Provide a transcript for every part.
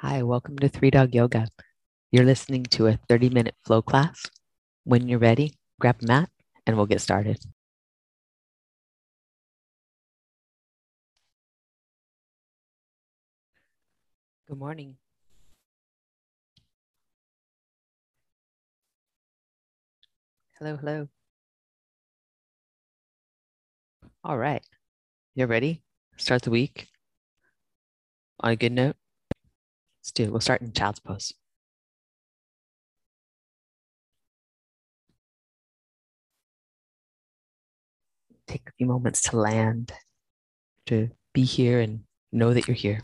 Hi, welcome to Three Dog Yoga. You're listening to a 30 minute flow class. When you're ready, grab a mat and we'll get started. Good morning. Hello, hello. All right. You're ready? Start the week on a good note. Let's do. We'll start in child's pose. Take a few moments to land, to be here and know that you're here.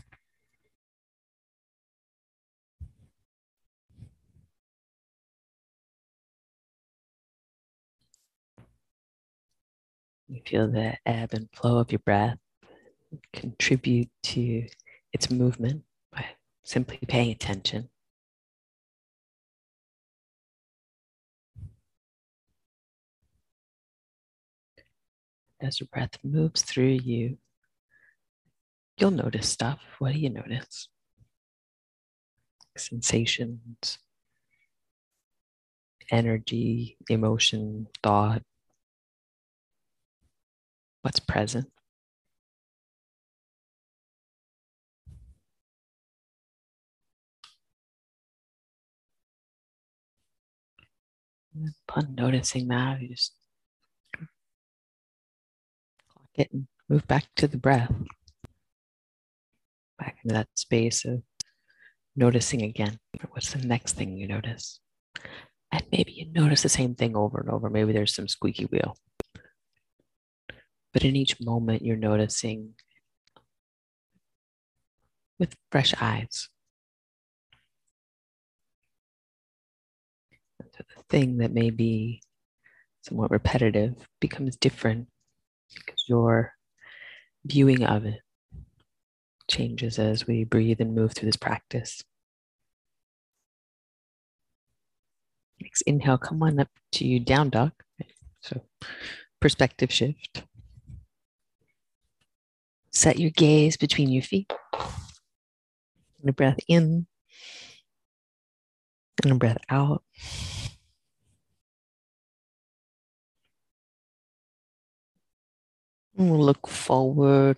You feel the ebb and flow of your breath. Contribute to its movement simply paying attention. As your breath moves through you, you'll notice stuff. What do you notice? Sensations, energy, emotion, thought. What's present? Upon noticing that, you just clock it and move back to the breath. Back into that space of noticing again. What's the next thing you notice? And maybe you notice the same thing over and over. Maybe there's some squeaky wheel. But in each moment, you're noticing with fresh eyes. Thing that may be somewhat repetitive becomes different because your viewing of it changes as we breathe and move through this practice. Next inhale, come on up to you, down dog. So perspective shift. Set your gaze between your feet. And a breath in and a breath out. Look forward,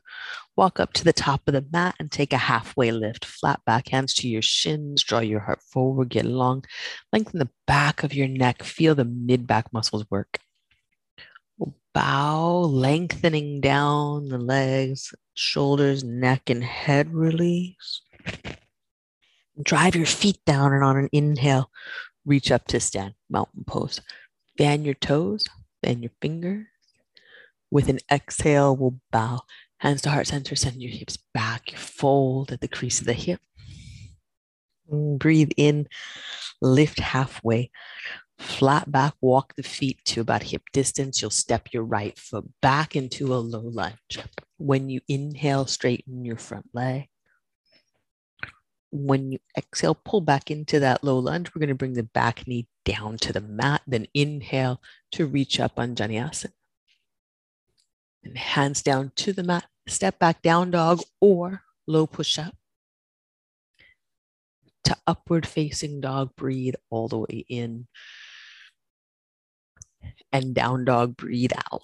walk up to the top of the mat and take a halfway lift. Flat back, hands to your shins, draw your heart forward, get long. Lengthen the back of your neck, feel the mid back muscles work. Bow, lengthening down the legs, shoulders, neck, and head release. Drive your feet down and on an inhale, reach up to stand, mountain pose. Fan your toes, fan your fingers with an exhale, we'll bow. Hands to heart center, send your hips back. Fold at the crease of the hip. Breathe in, lift halfway. Flat back, walk the feet to about hip distance. You'll step your right foot back into a low lunge. When you inhale, straighten your front leg. When you exhale, pull back into that low lunge. We're going to bring the back knee down to the mat. Then inhale to reach up Anjaneyasana and hands down to the mat, step back down dog or low push up. To upward facing dog, breathe all the way in. And down dog, breathe out.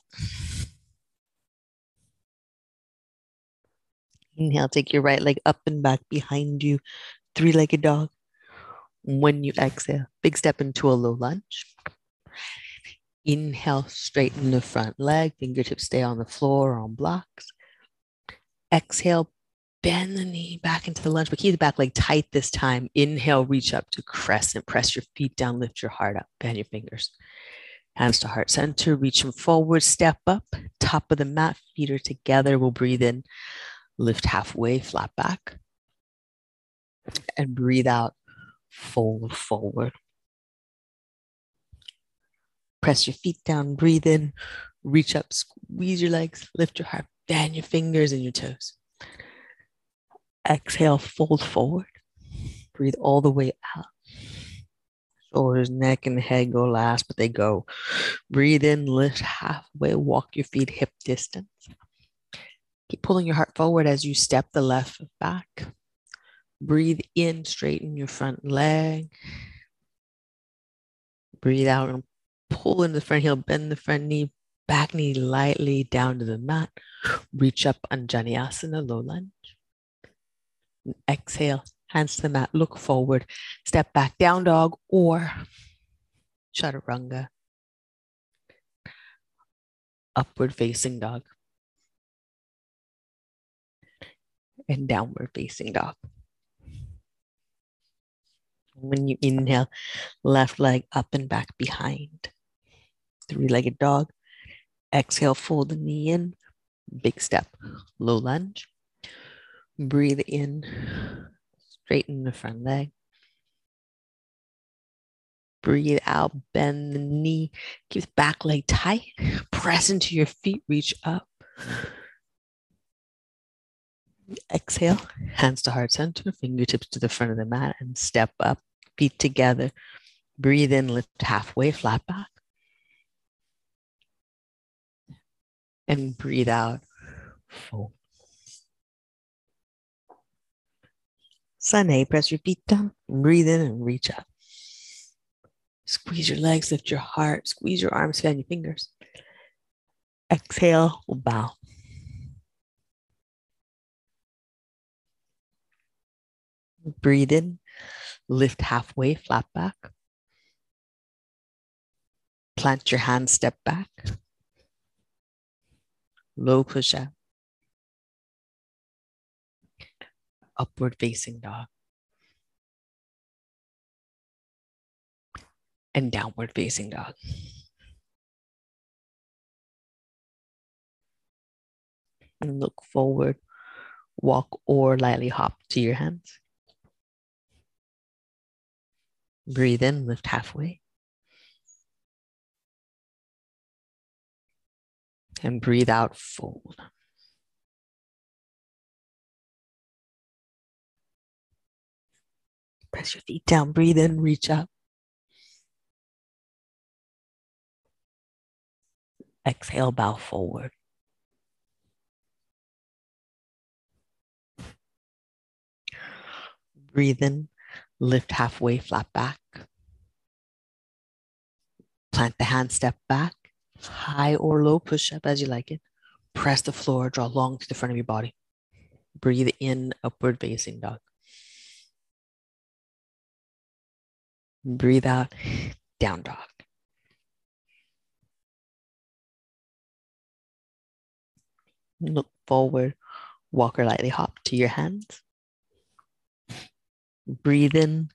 Inhale, take your right leg up and back behind you, three legged dog. When you exhale, big step into a low lunge. Inhale, straighten the front leg, fingertips stay on the floor or on blocks. Exhale, bend the knee back into the lunge, but keep the back leg tight this time. Inhale, reach up to crescent, press your feet down, lift your heart up, bend your fingers. Hands to heart center, reach them forward, step up, top of the mat, feet are together. We'll breathe in, lift halfway, flat back. And breathe out, fold forward. Press your feet down, breathe in, reach up, squeeze your legs, lift your heart, bend your fingers and your toes. Exhale, fold forward. Breathe all the way out. Shoulders, neck, and head go last, but they go. Breathe in, lift halfway, walk your feet hip distance. Keep pulling your heart forward as you step the left back. Breathe in, straighten your front leg. Breathe out and pull into the front heel, bend the front knee, back knee lightly down to the mat. Reach up Anjaneyasana, low lunge. Exhale, hands to the mat, look forward, step back, down dog or chaturanga. Upward facing dog. And downward facing dog. When you inhale, left leg up and back behind. Three legged dog. Exhale, fold the knee in. Big step, low lunge. Breathe in, straighten the front leg. Breathe out, bend the knee, keep the back leg tight. Press into your feet, reach up. Exhale, hands to heart center, fingertips to the front of the mat, and step up, feet together. Breathe in, lift halfway, flat back. And breathe out, oh. fold. Sun press your feet down, breathe in and reach up. Squeeze your legs, lift your heart, squeeze your arms, fan your fingers. Exhale, bow. Breathe in, lift halfway, flat back. Plant your hands, step back. Low push up. Upward facing dog. And downward facing dog. And look forward, walk or lightly hop to your hands. Breathe in, lift halfway. And breathe out, fold. Press your feet down, breathe in, reach up. Exhale, bow forward. Breathe in, lift halfway, flat back. Plant the hand, step back, high or low push up as you like it. Press the floor, draw long to the front of your body. Breathe in, upward facing dog. Breathe out, down dog. Look forward, walk or lightly hop to your hands. Breathe in,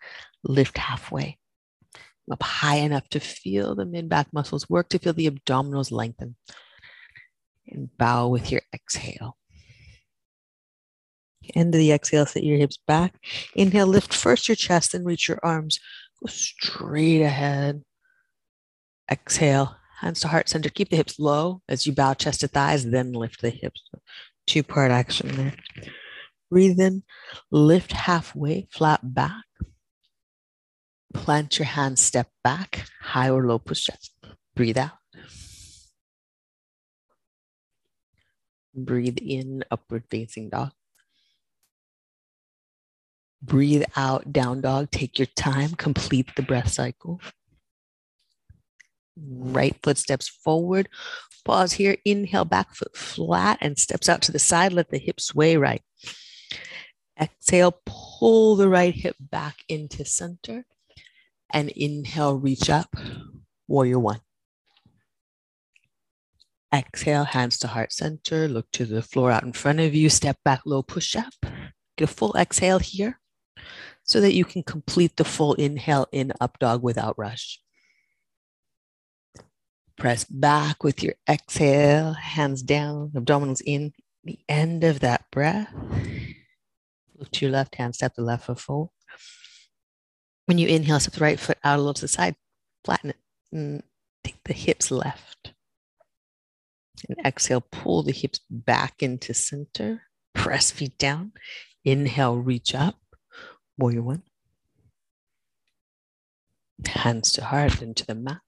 lift halfway. Up high enough to feel the mid back muscles work to feel the abdominals lengthen. And bow with your exhale. End of the exhale, sit your hips back. Inhale, lift first your chest and reach your arms. Go straight ahead. Exhale, hands to heart center. Keep the hips low as you bow chest to thighs, then lift the hips. Two part action there. Breathe in, lift halfway, flat back. Plant your hands, step back, high or low push up. Breathe out. Breathe in, upward facing dog. Breathe out, down dog. Take your time, complete the breath cycle. Right foot steps forward. Pause here. Inhale, back foot flat and steps out to the side. Let the hips sway right. Exhale, pull the right hip back into center. And inhale, reach up. Warrior one. Exhale, hands to heart center. Look to the floor out in front of you. Step back, low push up. Get a full exhale here so that you can complete the full inhale in up dog without rush. Press back with your exhale, hands down, abdominals in. The end of that breath. Look to your left hand, step the left foot forward. When you inhale, step the right foot out a little to the side, flatten it, and take the hips left. And exhale, pull the hips back into center. Press feet down. Inhale, reach up. Warrior one. Hands to heart into the mat.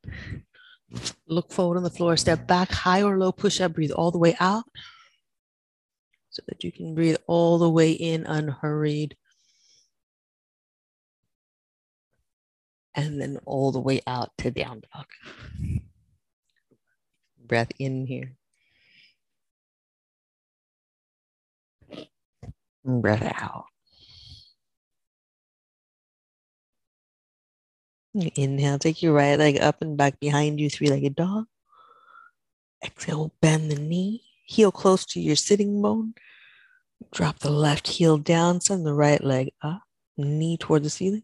Look forward on the floor, step back, high or low push up, breathe all the way out so that you can breathe all the way in unhurried. And then all the way out to down dog. Breath in here. Breath out. Inhale, take your right leg up and back behind you, three legged dog. Exhale, bend the knee, heel close to your sitting bone. Drop the left heel down, send the right leg up, knee toward the ceiling.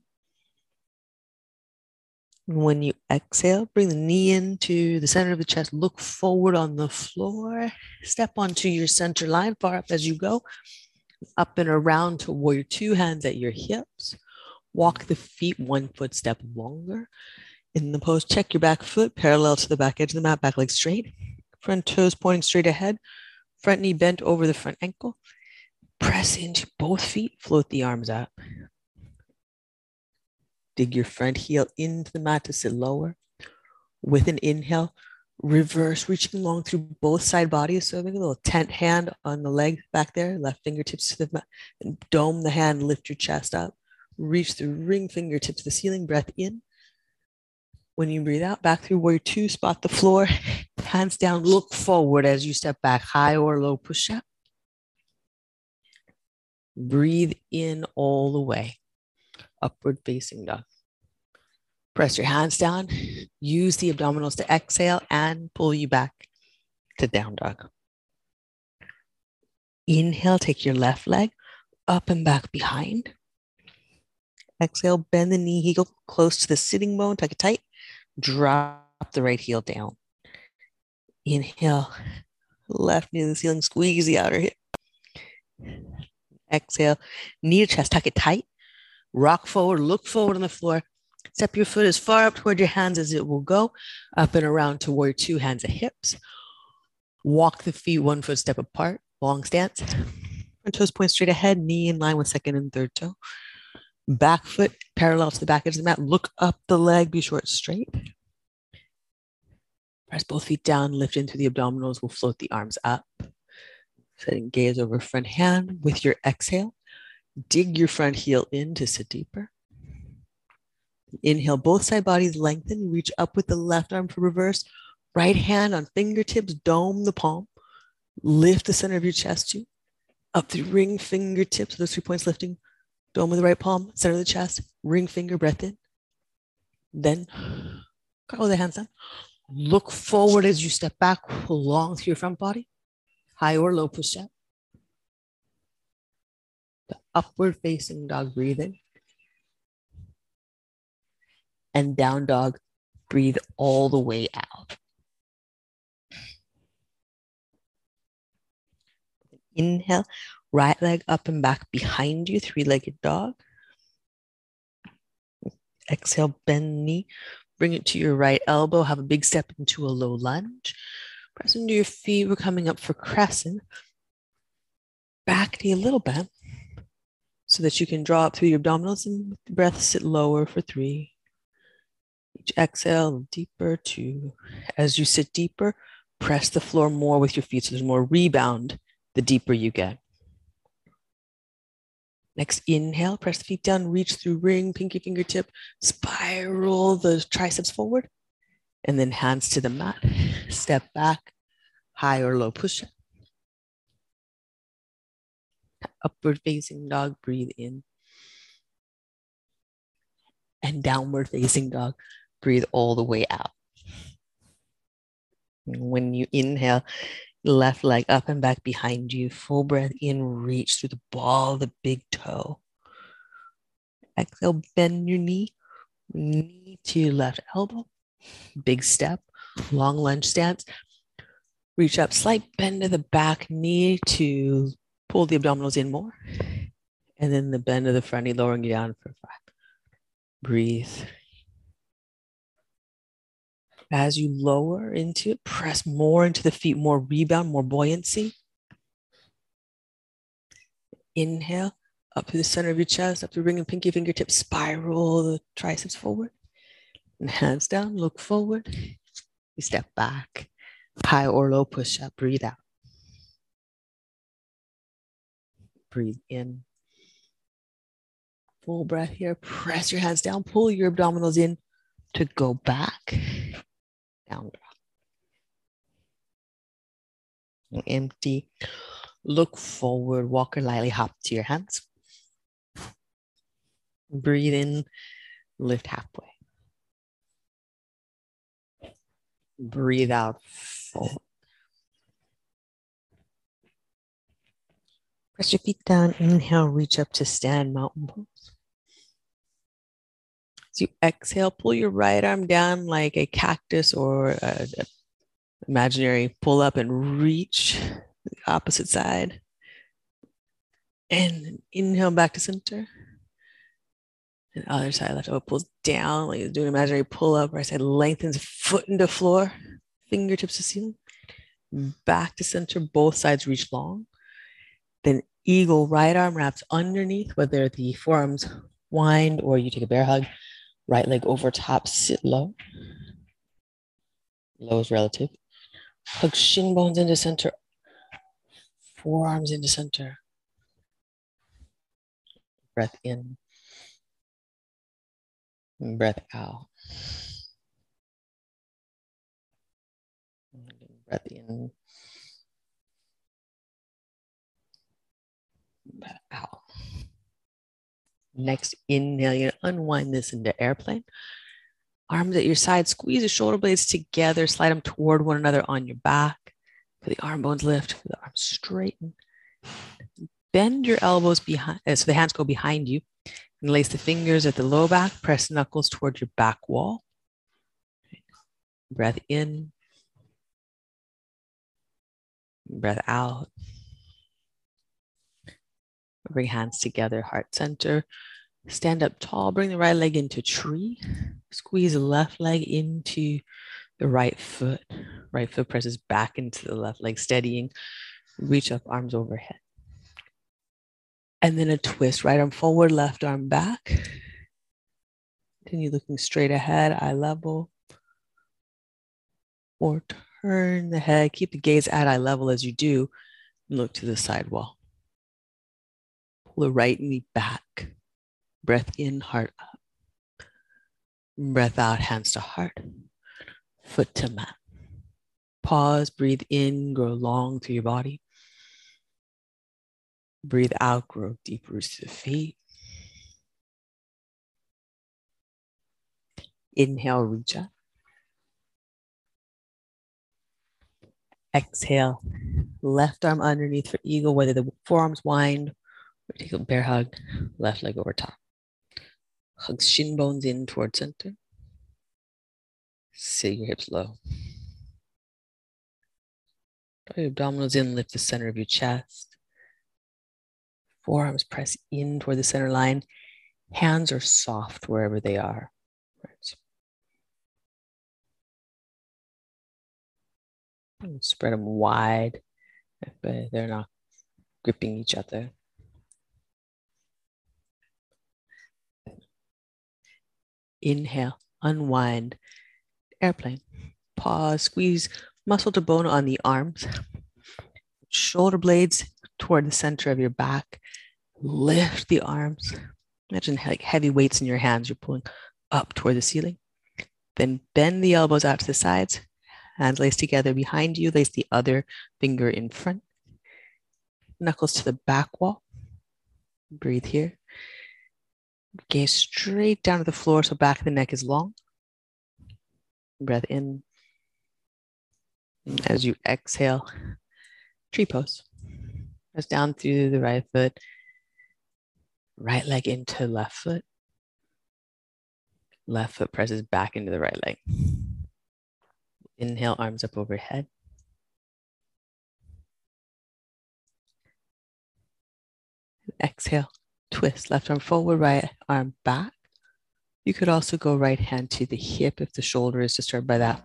When you exhale, bring the knee into the center of the chest. Look forward on the floor. Step onto your center line, far up as you go. Up and around to warrior two, hands at your hips. Walk the feet one foot step longer. In the pose, check your back foot parallel to the back edge of the mat, back leg straight. Front toes pointing straight ahead. Front knee bent over the front ankle. Press into both feet, float the arms up. Dig your front heel into the mat to sit lower. With an inhale, reverse, reaching long through both side bodies. So make a little tent hand on the leg back there, left fingertips to the mat, and dome the hand, lift your chest up. Reach through ring fingertips to the ceiling, breath in. When you breathe out, back through warrior two, spot the floor, hands down, look forward as you step back, high or low push up. Breathe in all the way upward facing dog. Press your hands down. Use the abdominals to exhale and pull you back to down dog. Inhale, take your left leg up and back behind. Exhale, bend the knee, heel close to the sitting bone, tuck it tight. Drop the right heel down. Inhale, left knee to the ceiling, squeeze the outer hip. Exhale, knee to chest, tuck it tight. Rock forward, look forward on the floor. Step your foot as far up toward your hands as it will go, up and around toward two, hands at hips. Walk the feet one foot step apart, long stance. Front toes point straight ahead, knee in line with second and third toe. Back foot parallel to the back edge of the mat. Look up the leg, be short straight. Press both feet down, lift into the abdominals. We'll float the arms up. Setting gaze over front hand with your exhale. Dig your front heel in to sit deeper. Inhale, both side bodies lengthen. Reach up with the left arm for reverse. Right hand on fingertips, dome the palm. Lift the center of your chest to up through ring fingertips, those three points lifting. Dome with the right palm, center of the chest, ring finger, breath in. Then cartwheel the hands down. Look forward as you step back, long through your front body. High or low push up the upward facing dog breathing. And down dog, breathe all the way out. Inhale, right leg up and back behind you, three legged dog. Exhale, bend knee, bring it to your right elbow, have a big step into a low lunge. Press into your feet, we're coming up for crescent. Back knee a little bent so that you can draw up through your abdominals and with the breath sit lower for three. Each exhale, deeper two. As you sit deeper, press the floor more with your feet so there's more rebound the deeper you get. Next, inhale, press the feet down, reach through ring, pinky fingertip, spiral the triceps forward, and then hands to the mat. Step back, high or low push up upward facing dog, breathe in. And downward facing dog, breathe all the way out. When you inhale, left leg up and back behind you, full breath in, reach through the ball of the big toe. Exhale, bend your knee, knee to your left elbow, big step, long lunge stance. Reach up, slight bend to the back knee to Pull the abdominals in more. And then the bend of the front knee, lowering you down for five. Breathe. As you lower into it, press more into the feet, more rebound, more buoyancy. Inhale up to the center of your chest, up to ring and pinky fingertips, spiral the triceps forward. And hands down, look forward. You step back, high or low push up, breathe out. Breathe in Full breath here. Press your hands down. Pull your abdominals in to go back. Down. Empty. Look forward. Walk or lightly hop to your hands. Breathe in. Lift halfway. Breathe out. Forward. Press your feet down. Inhale, reach up to stand mountain pose. As you exhale, pull your right arm down like a cactus or imaginary pull up and reach the opposite side. And inhale back to center. And other side left elbow pulls down, like doing imaginary pull up. Right side lengthens foot into floor, fingertips to ceiling. Back to center, both sides reach long. Then eagle, right arm wraps underneath, whether the forearms wind or you take a bear hug. Right leg over top, sit low. Low is relative. Hug shin bones into center. Forearms into center. Breath in. Breath out. Breath in. Out. Next, inhale, you're gonna unwind this into airplane. Arms at your side, squeeze the shoulder blades together, slide them toward one another on your back. For the arm bones lift, feel the arms straighten. Bend your elbows behind, so the hands go behind you. And lace the fingers at the low back, press knuckles toward your back wall. Breath in, breath out. Bring hands together, heart center. Stand up tall, bring the right leg into tree. Squeeze the left leg into the right foot. Right foot presses back into the left leg, steadying. Reach up, arms overhead. And then a twist, right arm forward, left arm back. Continue looking straight ahead, eye level. Or turn the head, keep the gaze at eye level as you do. Look to the side wall. The right knee back. Breath in, heart up. Breath out, hands to heart. Foot to mat. Pause, breathe in, grow long through your body. Breathe out, grow deep roots to the feet. Inhale, reach up. Exhale, left arm underneath for eagle, whether the forearms wind A bear hug, left leg over top. Hug shin bones in towards center. Sit your hips low. Draw your abdominals in, lift the center of your chest. Forearms press in toward the center line. Hands are soft wherever they are. Right. Spread them wide, but they're not gripping each other. Inhale, unwind, airplane. Pause, squeeze muscle to bone on the arms. Shoulder blades toward the center of your back. Lift the arms. Imagine like heavy weights in your hands. You're pulling up toward the ceiling. Then bend the elbows out to the sides. Hands lace together behind you. Lace the other finger in front. Knuckles to the back wall. Breathe here. Gaze straight down to the floor so back of the neck is long. Breath in. As you exhale, tree pose. Press down through the right foot, right leg into left foot. Left foot presses back into the right leg. Inhale, arms up overhead. Exhale, twist, left arm forward, right arm back. You could also go right hand to the hip if the shoulder is disturbed by that.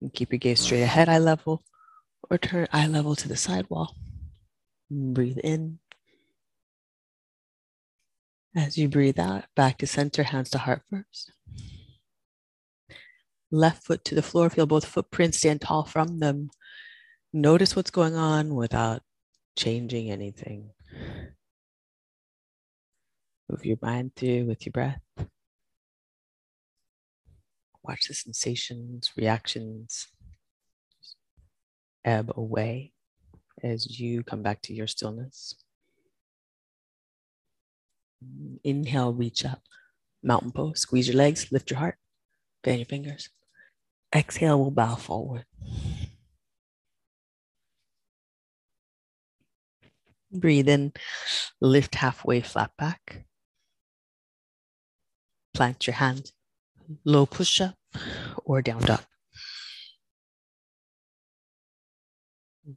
And keep your gaze straight ahead, eye level, or turn eye level to the side wall. Breathe in. As you breathe out, back to center, hands to heart first. Left foot to the floor, feel both footprints stand tall from them. Notice what's going on without changing anything. Move your mind through with your breath. Watch the sensations, reactions ebb away as you come back to your stillness. Inhale, reach up, mountain pose, squeeze your legs, lift your heart, bend your fingers. Exhale, we'll bow forward. Breathe in, lift halfway, flat back. Plant your hand, low push up or down dog.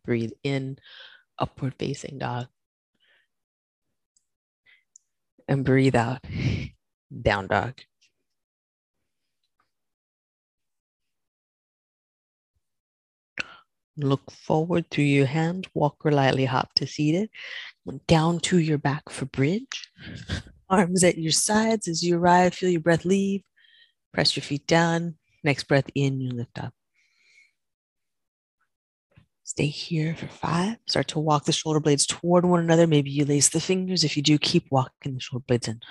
Breathe in, upward facing dog. And breathe out, down dog. Look forward through your hand, walk or lightly hop to seated, down to your back for bridge. Arms at your sides as you arrive, feel your breath leave. Press your feet down. Next breath in, you lift up. Stay here for five. Start to walk the shoulder blades toward one another. Maybe you lace the fingers. If you do, keep walking the shoulder blades in.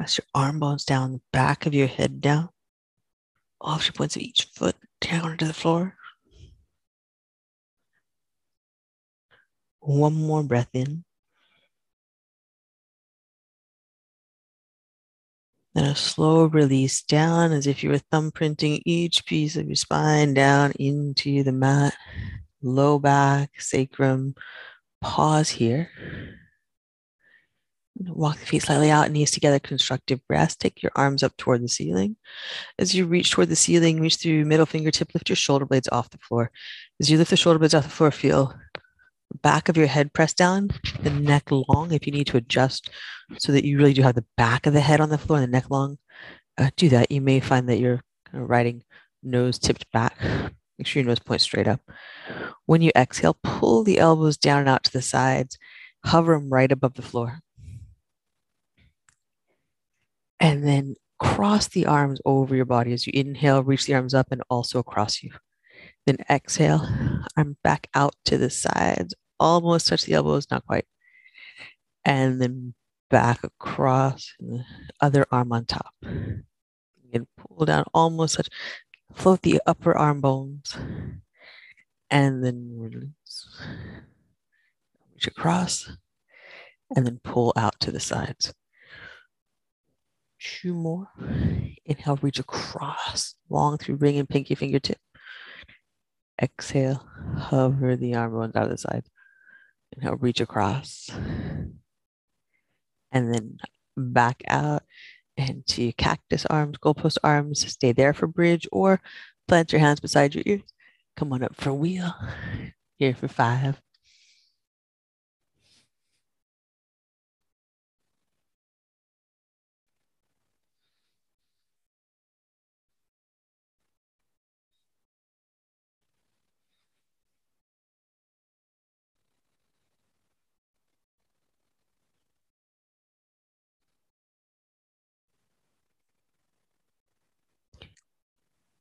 Press your arm bones down, the back of your head down. Off your points of each foot down to the floor. One more breath in. Then a slow release down as if you were thumbprinting each piece of your spine down into the mat, low back, sacrum. Pause here. Walk the feet slightly out, knees together, constructive breath. Take your arms up toward the ceiling. As you reach toward the ceiling, reach through middle fingertip, lift your shoulder blades off the floor. As you lift the shoulder blades off the floor, feel the back of your head press down, the neck long if you need to adjust so that you really do have the back of the head on the floor and the neck long. Uh, do that. You may find that you're kind of riding nose tipped back. Make sure your nose points straight up. When you exhale, pull the elbows down and out to the sides, hover them right above the floor and then cross the arms over your body as you inhale, reach the arms up and also across you. Then exhale, arm back out to the sides, almost touch the elbows, not quite. And then back across, the other arm on top. And pull down, almost touch, float the upper arm bones, and then release. Reach across, and then pull out to the sides two more. Inhale, reach across, long through ring and pinky fingertip. Exhale, hover the arm on the other side. Inhale, reach across. And then back out into cactus arms, goalpost arms. Stay there for bridge or plant your hands beside your ears. Come on up for wheel. Here for five.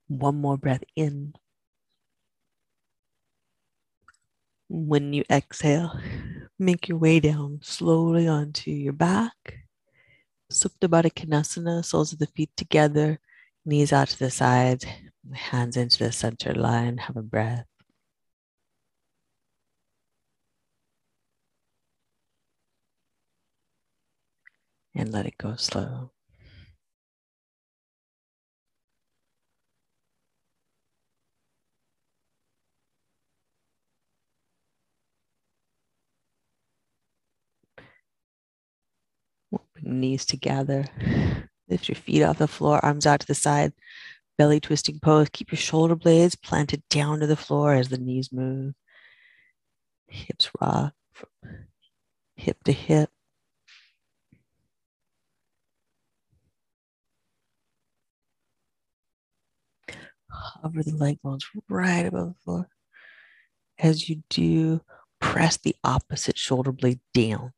One more breath in. When you exhale, make your way down slowly onto your back. Supta Baddha Konasana, soles of the feet together, knees out to the sides, hands into the center line. Have a breath. And let it go slow. Knees together. Lift your feet off the floor, arms out to the side, belly twisting pose. Keep your shoulder blades planted down to the floor as the knees move. Hips rock, hip to hip. Hover the leg bones right above the floor. As you do, press the opposite shoulder blade down.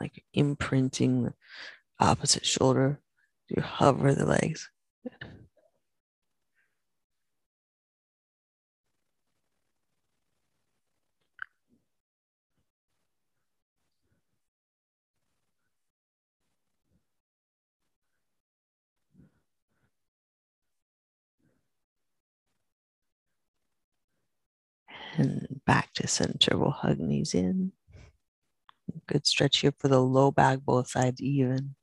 Like imprinting the opposite shoulder You hover the legs. And back to center. We'll hug knees in. Good stretch here for the low back, both sides even.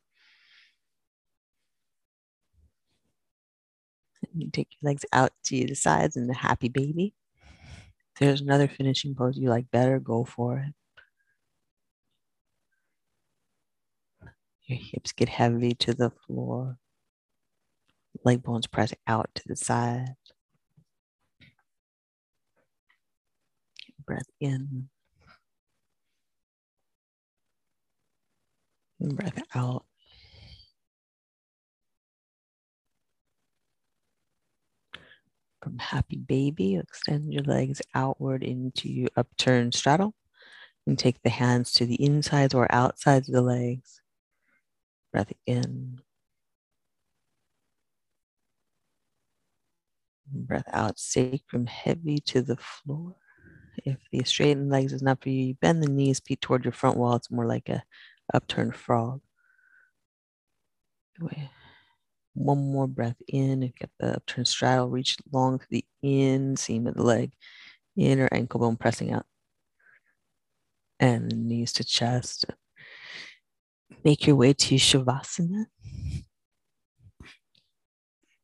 And you take your legs out to the sides in the happy baby. If there's another finishing pose you like better, go for it. Your hips get heavy to the floor. Leg bones press out to the side. Breath in. And breath out. From happy baby, extend your legs outward into upturned straddle and take the hands to the insides or outsides of the legs. Breath in. Breath out, sacrum heavy to the floor. If the straightened legs is not for you, you bend the knees, feet toward your front wall. It's more like a upturned frog. One more breath in and get the upturned straddle, reach long to the inseam of the leg, inner ankle bone pressing out. And knees to chest. Make your way to Shavasana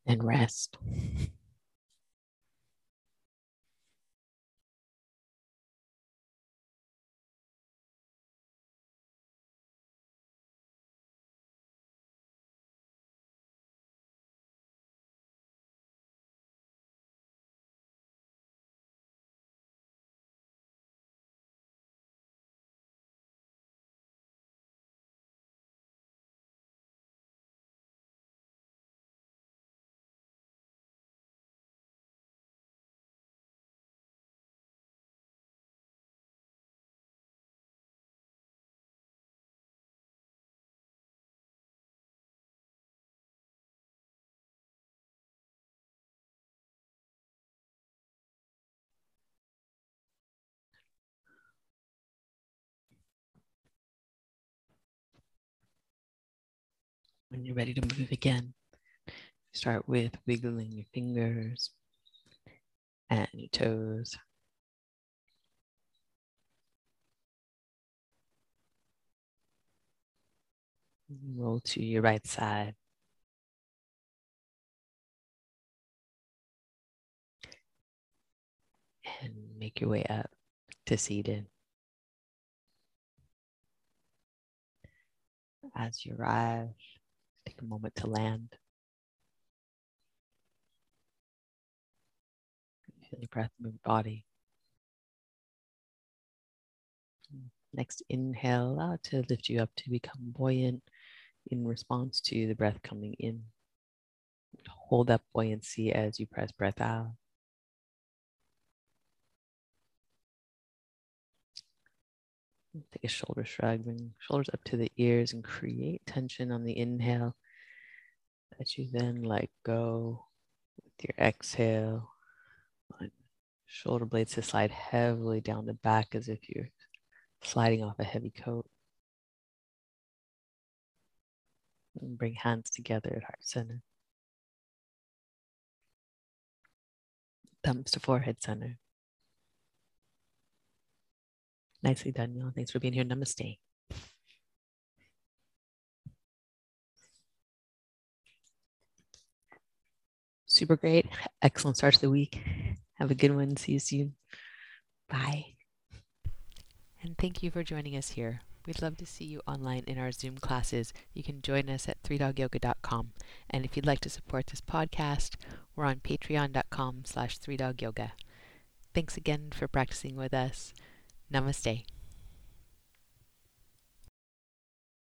and rest. When you're ready to move again, start with wiggling your fingers and your toes. Roll to your right side. And make your way up to seated. As you arrive, Take a moment to land. Feel your breath move body. Next inhale, to lift you up to become buoyant in response to the breath coming in. Hold that buoyancy as you press breath out. Take a shoulder shrug, bring shoulders up to the ears and create tension on the inhale that you then let go with your exhale. Shoulder blades to slide heavily down the back as if you're sliding off a heavy coat. And bring hands together at heart center. Thumbs to forehead center. Nicely done, y'all. Thanks for being here. Namaste. Super great. Excellent start to the week. Have a good one. See you soon. Bye. And thank you for joining us here. We'd love to see you online in our Zoom classes. You can join us at 3dogyoga.com. And if you'd like to support this podcast, we're on patreon.com slash 3dogyoga. Thanks again for practicing with us. Namaste.